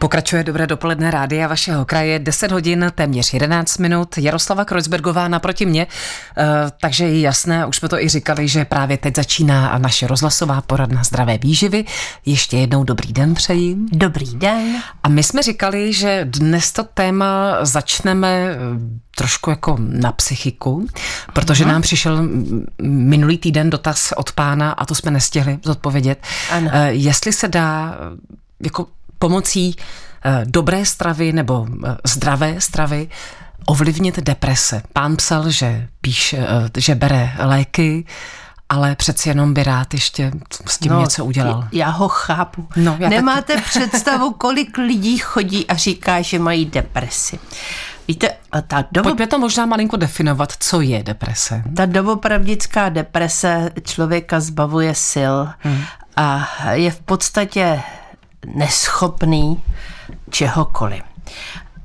Pokračuje dobré dopoledne rádia vašeho kraje, 10 hodin, téměř 11 minut. Jaroslava Kreuzbergová naproti mě, eh, takže je jasné, už jsme to i říkali, že právě teď začíná naše rozhlasová poradna zdravé výživy. Ještě jednou dobrý den přeji. Dobrý den. A my jsme říkali, že dnes to téma začneme eh, trošku jako na psychiku, protože Aha. nám přišel minulý týden dotaz od pána a to jsme nestihli zodpovědět. Ano. Eh, jestli se dá jako pomocí eh, dobré stravy nebo eh, zdravé stravy ovlivnit deprese. Pán psal, že píše, eh, že bere léky, ale přeci jenom by rád ještě s tím no, něco udělal. Já ho chápu. No, já Nemáte tak... představu, kolik lidí chodí a říká, že mají depresi. Víte, ta dobo... Pojďme to možná malinko definovat, co je deprese. Ta dobopravdická deprese člověka zbavuje sil hmm. a je v podstatě neschopný čehokoliv.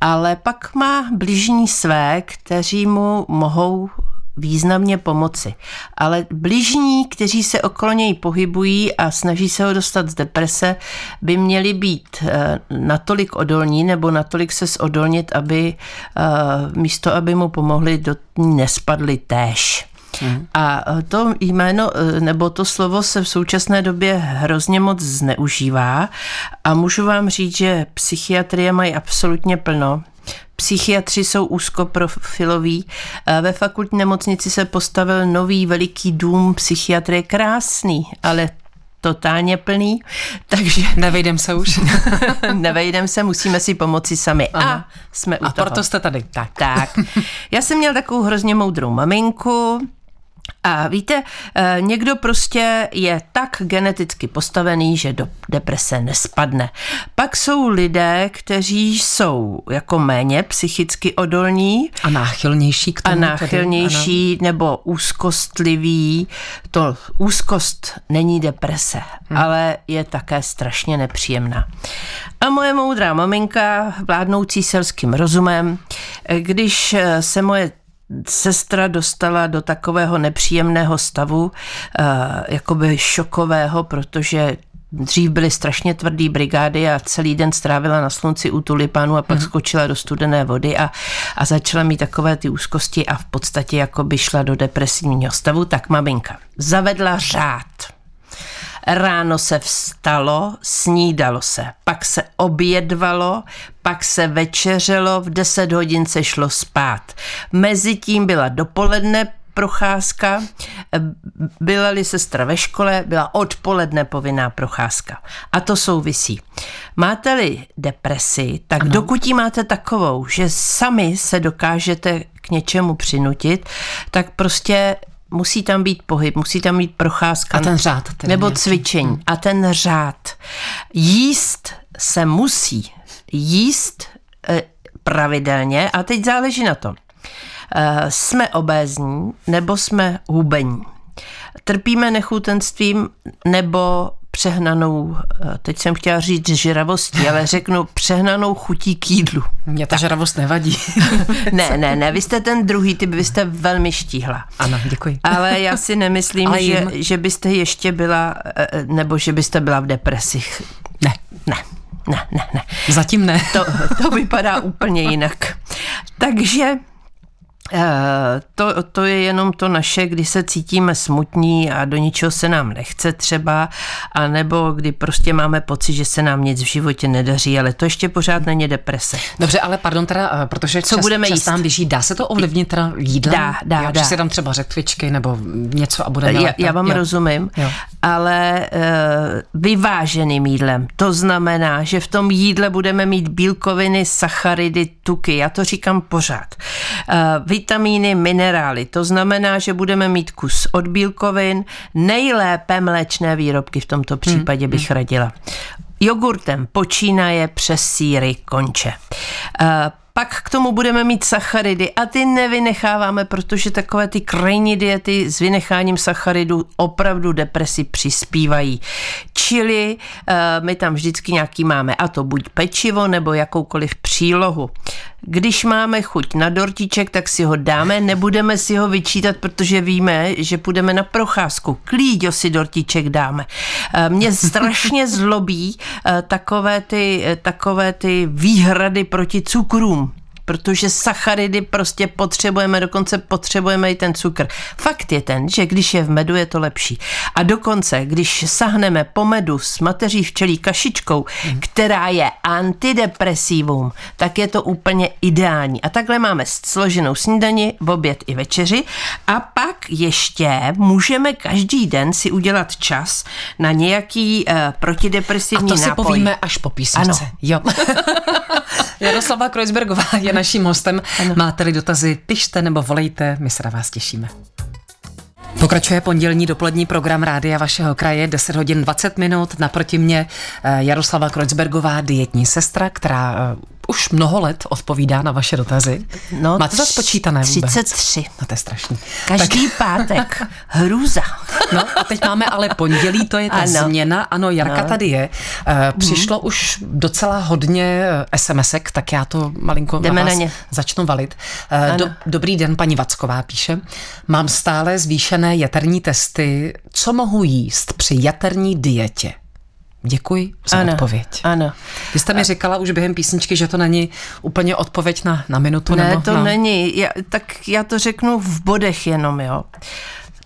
Ale pak má bližní své, kteří mu mohou významně pomoci. Ale bližní, kteří se okolo něj pohybují a snaží se ho dostat z deprese, by měli být eh, natolik odolní nebo natolik se zodolnit, aby eh, místo, aby mu pomohli, do ní nespadli též. A e, to jméno e, nebo to slovo se v současné době hrozně moc zneužívá a můžu vám říct, že psychiatrie mají absolutně plno. Psychiatři jsou úzkoprofiloví. E, ve fakultní nemocnici se postavil nový veliký dům psychiatrie, krásný, ale totálně plný, takže... Nevejdem se už. Nevejdem se, musíme si pomoci sami. Aha. A jsme u A toho. proto jste tady. Tak. tak. Já jsem měl takovou hrozně moudrou maminku, a víte, eh, někdo prostě je tak geneticky postavený, že do deprese nespadne. Pak jsou lidé, kteří jsou jako méně psychicky odolní. A náchylnější k tomu. A náchylnější tedy, nebo úzkostliví. To úzkost není deprese, hmm. ale je také strašně nepříjemná. A moje moudrá maminka, vládnoucí selským rozumem, eh, když se moje sestra dostala do takového nepříjemného stavu, eh, jakoby šokového, protože Dřív byly strašně tvrdý brigády a celý den strávila na slunci u tulipánu a pak hmm. skočila do studené vody a, a začala mít takové ty úzkosti a v podstatě jako by šla do depresivního stavu, tak maminka zavedla řád. Ráno se vstalo, snídalo se, pak se obědvalo, pak se večeřelo, v 10 hodin se šlo spát. Mezitím byla dopoledne procházka, byla-li sestra ve škole, byla odpoledne povinná procházka. A to souvisí. Máte-li depresi, tak ano. dokud ji máte takovou, že sami se dokážete k něčemu přinutit, tak prostě musí tam být pohyb, musí tam být procházka. A ten řád. Nebo nějaký. cvičení. A ten řád. Jíst se musí. Jíst e, pravidelně a teď záleží na tom. E, jsme obézní nebo jsme hubení. Trpíme nechutenstvím nebo přehnanou, eh, teď jsem chtěla říct žravostí, ale řeknu přehnanou chutí k jídlu. Mě ta žravost nevadí. ne, ne, ne, vy jste ten druhý typ, vy jste velmi štíhla. Ano, děkuji. Ale já si nemyslím, že, že byste ještě byla, eh, nebo že byste byla v depresích. Ne. Ne. Ne, ne, ne. Zatím ne. To, to vypadá úplně jinak. Takže Eh, to, to je jenom to naše, kdy se cítíme smutní a do ničeho se nám nechce třeba, anebo kdy prostě máme pocit, že se nám nic v životě nedaří, ale to ještě pořád není deprese. Dobře, ale pardon teda, eh, protože Co čas, budeme čas jíst? nám běží, dá se to ovlivnit teda jídlem? Dá, dá, jo, dá. Že si tam třeba řetvičky nebo něco a budeme já, já vám jo. rozumím, jo. ale uh, vyváženým jídlem. To znamená, že v tom jídle budeme mít bílkoviny, sacharidy, tuky. Já to říkám pořád. Uh, vitamíny, minerály. To znamená, že budeme mít kus od bílkovin, nejlépe mléčné výrobky v tomto případě bych hmm. radila. Jogurtem počínaje přes síry konče. Uh, pak k tomu budeme mít sacharidy a ty nevynecháváme, protože takové ty krajní diety s vynecháním sacharidů opravdu depresi přispívají. Čili uh, my tam vždycky nějaký máme a to buď pečivo nebo jakoukoliv přílohu. Když máme chuť na dortíček, tak si ho dáme, nebudeme si ho vyčítat, protože víme, že půjdeme na procházku. Klíďo si dortíček dáme. Eh, mě strašně zlobí eh, takové ty, takové ty výhrady proti cukrům protože sacharidy prostě potřebujeme, dokonce potřebujeme i ten cukr. Fakt je ten, že když je v medu, je to lepší. A dokonce, když sahneme po medu s mateří včelí kašičkou, mm. která je antidepresivum, tak je to úplně ideální. A takhle máme složenou snídani, oběd i večeři a pak ještě můžeme každý den si udělat čas na nějaký uh, protidepresivní nápoj. A to nápoj. si povíme až po písničce. Ano. Jo. Jaroslava Kreuzbergová je naším hostem. Ano. Máte-li dotazy, pište nebo volejte, my se na vás těšíme. Pokračuje pondělní dopolední program Rádia vašeho kraje, 10 hodin 20 minut. Naproti mě eh, Jaroslava Kreuzbergová, dietní sestra, která eh, už mnoho let odpovídá na vaše dotazy. No, Máte to spočítané vůbec? 33. No to je strašný. Každý tak. pátek. Hrůza. No a teď máme ale pondělí, to je ta ano. změna. Ano, Jarka no. tady je. Eh, přišlo hmm. už docela hodně SMSek, tak já to malinko Jdeme na, vás na ně. začnu valit. Do, dobrý den, paní Vacková píše. Mám stále zvýšené jaterní testy. Co mohu jíst při jaterní dietě? Děkuji za ano, odpověď. Ano. Vy jste mi říkala už během písničky, že to není úplně odpověď na, na minutu. Ne, nebo to na... není. Já, tak já to řeknu v bodech jenom, jo.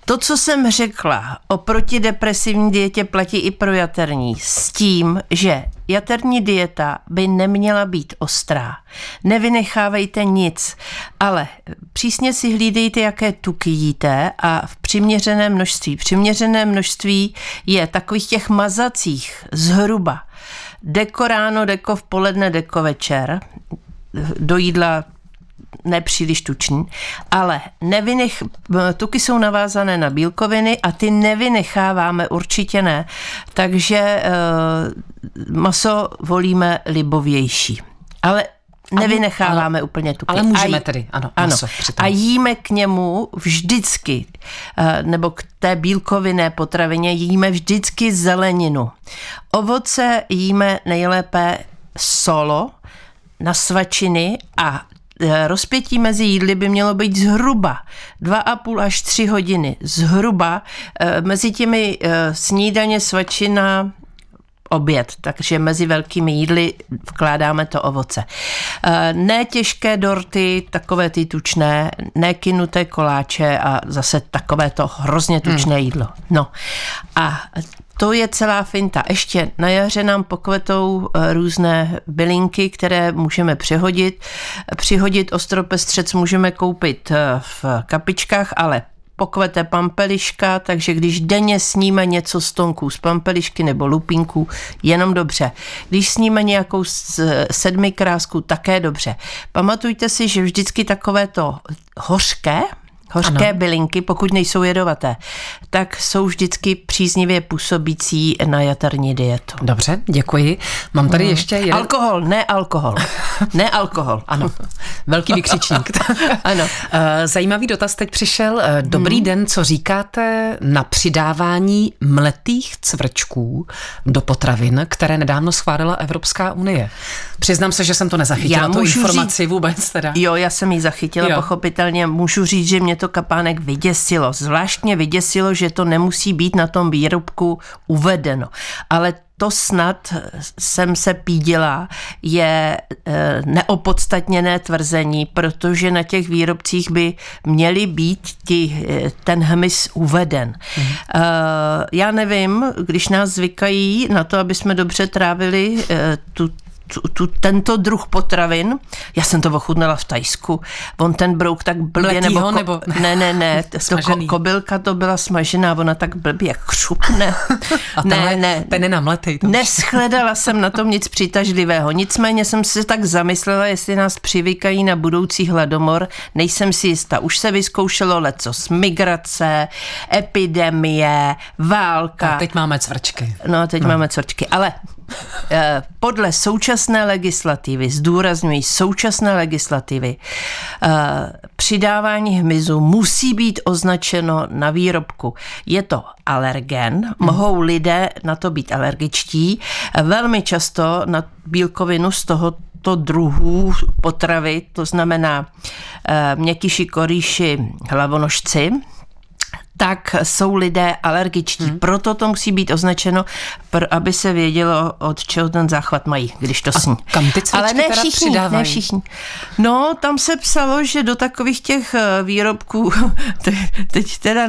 To, co jsem řekla o protidepresivní dietě, platí i pro jaterní. S tím, že jaterní dieta by neměla být ostrá. Nevynechávejte nic, ale přísně si hlídejte, jaké tuky jíte a v přiměřené množství. Přiměřené množství je takových těch mazacích zhruba deko ráno, deko v poledne, deko večer. Do jídla nepříliš tučný, ale nevynech, tuky jsou navázané na bílkoviny a ty nevynecháváme, určitě ne. Takže e, maso volíme libovější. Ale nevynecháváme ale, úplně tuky. Ale můžeme a, tedy, ano. ano. Maso, a jíme k němu vždycky, e, nebo k té bílkovinné potravině jíme vždycky zeleninu. Ovoce jíme nejlépe solo, na svačiny a Eh, rozpětí mezi jídly by mělo být zhruba 2,5 až 3 hodiny. Zhruba eh, mezi těmi eh, snídaně, svačina, oběd, takže mezi velkými jídly vkládáme to ovoce. Ne těžké dorty, takové ty tučné, ne kynuté koláče a zase takové to hrozně tučné hmm. jídlo. No a to je celá finta. Ještě na jaře nám pokvetou eh, různé bylinky, které můžeme přihodit. Přihodit ostropestřec můžeme koupit eh, v kapičkách, ale pokvete pampeliška, takže když denně sníme něco z tonků z pampelišky nebo lupínků, jenom dobře. Když sníme nějakou sedmi krásku, také dobře. Pamatujte si, že vždycky takové to hořké, hořké ano. bylinky, pokud nejsou jedovaté, tak jsou vždycky příznivě působící na jaterní dietu. Dobře, děkuji. Mám tady hmm. ještě jeden... Alkohol, ne alkohol. ne alkohol. Ano, velký vykřičník. ano. Eh, zajímavý dotaz teď přišel. Eh, dobrý hmm. den, co říkáte na přidávání mletých cvrčků do potravin, které nedávno schválila Evropská unie? Přiznám se, že jsem to nezachytila, já tu informaci říct, vůbec teda. Jo, já jsem ji zachytila, jo. pochopitelně. Můžu říct, že mě to kapánek vyděsilo. Zvláštně vyděsilo, že to nemusí být na tom výrobku uvedeno. Ale to snad jsem se pídila, je e, neopodstatněné tvrzení, protože na těch výrobcích by měly být ti, e, ten hmyz uveden. Mhm. Já nevím, když nás zvykají na to, aby jsme dobře trávili tu tu, tu, tento druh potravin. Já jsem to ochutnala v Tajsku. On ten brouk tak blbě, nebo, ko, nebo... Ne, ne, ne, to ko, kobylka to byla smažená, ona tak blbě křupne. A ne, ne. Ten je namletej. Neschledala jsem na tom nic přitažlivého. Nicméně jsem si tak zamyslela, jestli nás přivykají na budoucí hladomor. Nejsem si jistá. Už se vyzkoušelo leco z migrace, epidemie, válka. A teď máme cvrčky. No, teď no. máme cvrčky. Ale podle současné legislativy, zdůrazňuji současné legislativy, eh, přidávání hmyzu musí být označeno na výrobku. Je to alergen, hmm. mohou lidé na to být alergičtí. Velmi často na bílkovinu z toho těchto druhů potravy, to znamená eh, měkýši, korýši, hlavonožci, tak jsou lidé alergičtí. Hmm. Proto to musí být označeno, aby se vědělo, od čeho ten záchvat mají, když to sní. kam ty Ale ne všichni, přidávají? ne všichni. No, tam se psalo, že do takových těch eh, výrobků, teď teda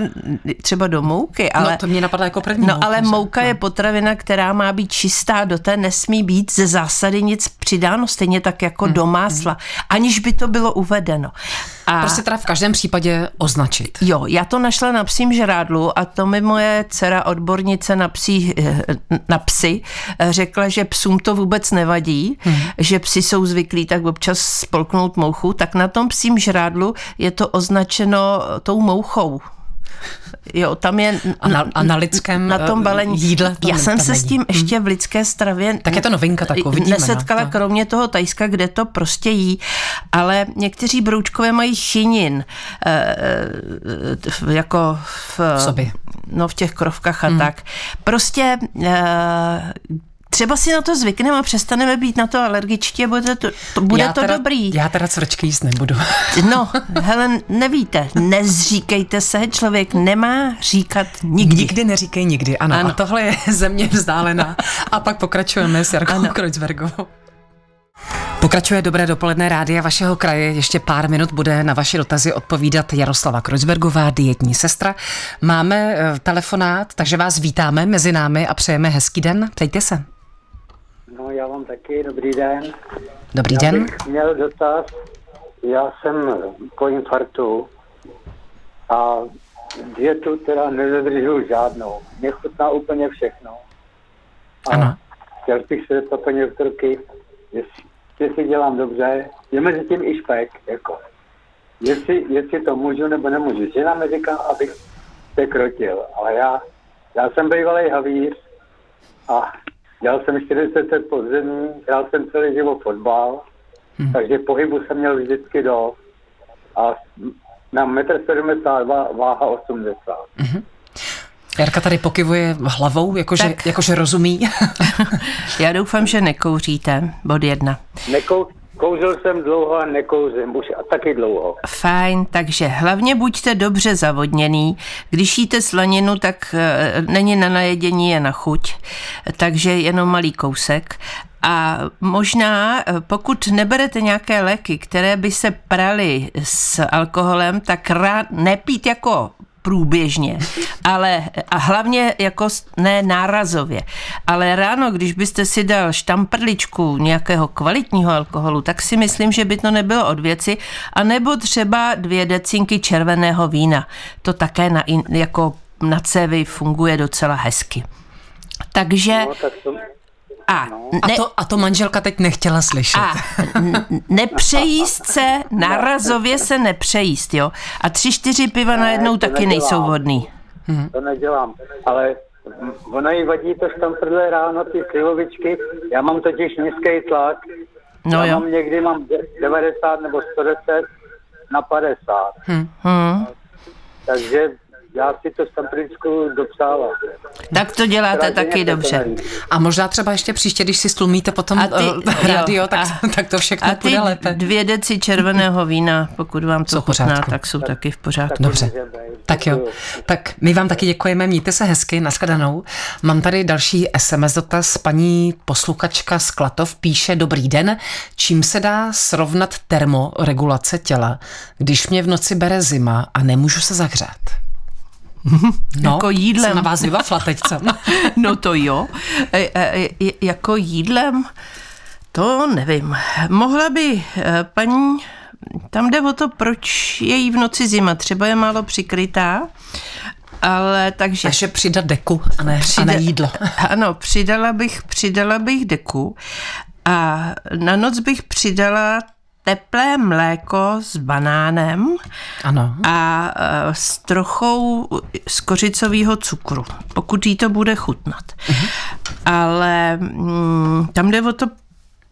třeba do mouky, no, ale... No, to mě napadá jako první. No, mouka, ale mouka no. je potravina, která má být čistá, do té nesmí být ze zásady nic přidáno, stejně tak jako hmm. do másla, aniž by to bylo uvedeno. A prostě teda v každém případě označit. Jo, já to našla na psím žrádlu a to mi moje dcera odbornice na, psí, na psy řekla, že psům to vůbec nevadí, hmm. že psi jsou zvyklí tak občas spolknout mouchu, tak na tom psím žrádlu je to označeno tou mouchou. Jo, tam je... A na, a na lidském na tom eh, balení. jídle to Já jsem se není. s tím ještě v lidské stravě... Tak je to novinka, tak uvidíme. Nesetkala no, kromě toho Tajska, kde to prostě jí, ale někteří broučkové mají chynin, e, jako v, v sobě. No v těch krovkách a hmm. tak. Prostě třeba si na to zvykneme a přestaneme být na to alergičtí a bude to, to, bude já to teda, dobrý. Já teda cvrčky jíst nebudu. No, hele, nevíte, nezříkejte se, člověk nemá říkat nikdy. Nikdy neříkej nikdy, ano. ano. A tohle je země vzdálená. A pak pokračujeme s Jarkou Kreuzbergovou. Pokračuje dobré dopoledne rádia vašeho kraje. Ještě pár minut bude na vaše dotazy odpovídat Jaroslava Kreuzbergová, dietní sestra. Máme eh, telefonát, takže vás vítáme mezi námi a přejeme hezký den. Ptejte se. Já vám taky, dobrý den. Dobrý já den. Bych měl dotaz, já jsem po infarktu a dietu teda nedodržuju žádnou. Mě chutná úplně všechno. A ano. chtěl bych se zeptat paní doktorky, jestli, jestli dělám dobře, je mezi tím i špek, jako. Jestli, jestli to můžu nebo nemůžu. Žena mi říká, abych se krotil, ale já, já jsem bývalý havíř a Dělal jsem 40 let podzemí, hrál jsem celý život fotbal, hmm. takže pohybu jsem měl vždycky do a na 1,72 m váha 80. Hmm. Jarka tady pokivuje hlavou, jakože, jakože rozumí. Já doufám, že nekouříte, bod jedna. Nekou, Kouřil jsem dlouho a nekouřím, už a taky dlouho. Fajn, takže hlavně buďte dobře zavodněný. Když jíte slaninu, tak e, není na najedění, je na chuť, takže jenom malý kousek. A možná, eh, pokud neberete nějaké léky, které by se praly s alkoholem, tak rá, nepít jako průběžně, ale a hlavně jako ne nárazově. Ale ráno, když byste si dal štamprličku nějakého kvalitního alkoholu, tak si myslím, že by to nebylo od věci, a nebo třeba dvě decinky červeného vína. To také na, jako na cévy funguje docela hezky. Takže... No, tak to, a, no. ne, a, to, a to manželka teď nechtěla slyšet. A nepřejíst se, narazově se nepřejíst, jo. A tři, čtyři piva ne, najednou taky nedělám. nejsou vhodný. Mhm. To nedělám, ale ono jí vadí to tam prvé ráno, ty slivovičky. Já mám totiž nízký tlak. No Já jo. mám někdy mám 90 nebo 110 na 50. Hmm. Hmm. Takže já si to stampričku dopsávám. Tak to děláte Teda taky dobře. A možná třeba ještě příště, když si stlumíte potom a ty, uh, radio, tak, a, tak to všechno a ty lépe. dvě deci červeného vína, pokud vám to chutná, tak jsou tak, taky v pořádku. Dobře, tak jo. Tak my vám taky děkujeme, mějte se hezky, nashledanou. Mám tady další SMS dotaz. Paní posluchačka z Klatov píše, dobrý den, čím se dá srovnat termoregulace těla, když mě v noci bere zima a nemůžu se zahřát? No, jako jídlem. na vás vyvafla teď, no to jo. E, e, e, jako jídlem, to nevím. Mohla by e, paní, tam jde o to, proč je jí v noci zima. Třeba je málo přikrytá, ale takže... Takže přidat deku a ne, přida, a ne jídlo. Ano, přidala bych, přidala bych deku a na noc bych přidala teplé mléko s banánem ano. a e, s trochou z kořicového cukru, pokud jí to bude chutnat. Uh-huh. Ale mm, tam jde o to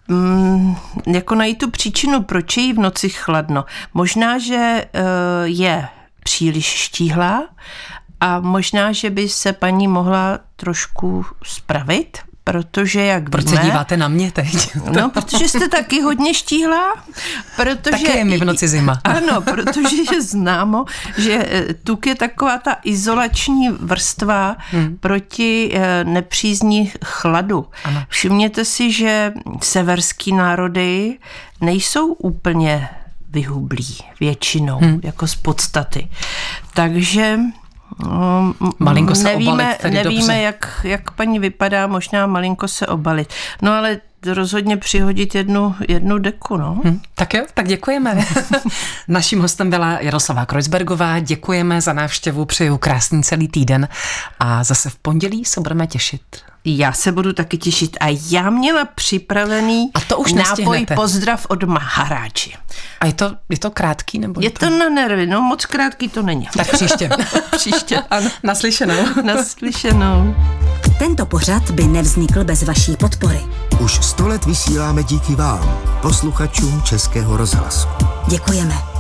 mm, jako najít tu příčinu, proč je jí v noci chladno. Možná, že uh, je příliš štíhlá a možná, že by se paní mohla trošku spravit, protože jak Proč víme, se díváte na mě teď? No, protože jste taky hodně štíhlá. Protože, Také je mi v noci zima. Ano, protože je známo, že eh, tuk je taková ta izolační vrstva hmm. proti eh, nepřízní chladu. Ano. Všimněte si, že severský národy nejsou úplně vyhublí většinou, hmm. jako z podstaty. Takže malinko se nevíme, obalit, tedy nevíme dobře. jak, jak paní vypadá, možná malinko se obalit. No ale rozhodně přihodit jednu, jednu deku, no. Hm, tak jo, tak děkujeme. Naším hostem byla Jaroslava Kreuzbergová. Děkujeme za návštěvu, přeju krásný celý týden a zase v pondělí se budeme těšit. Já se budu taky těšit a já měla připravený A to už nápoj nestihnete. pozdrav od Maharáči. A je to, je to krátký? Nebo Je to na nervy, no moc krátký to není. Tak příště. Příště, ano. Naslyšenou. Naslyšenou. Tento pořad by nevznikl bez vaší podpory. Už sto let vysíláme díky vám, posluchačům Českého rozhlasu. Děkujeme.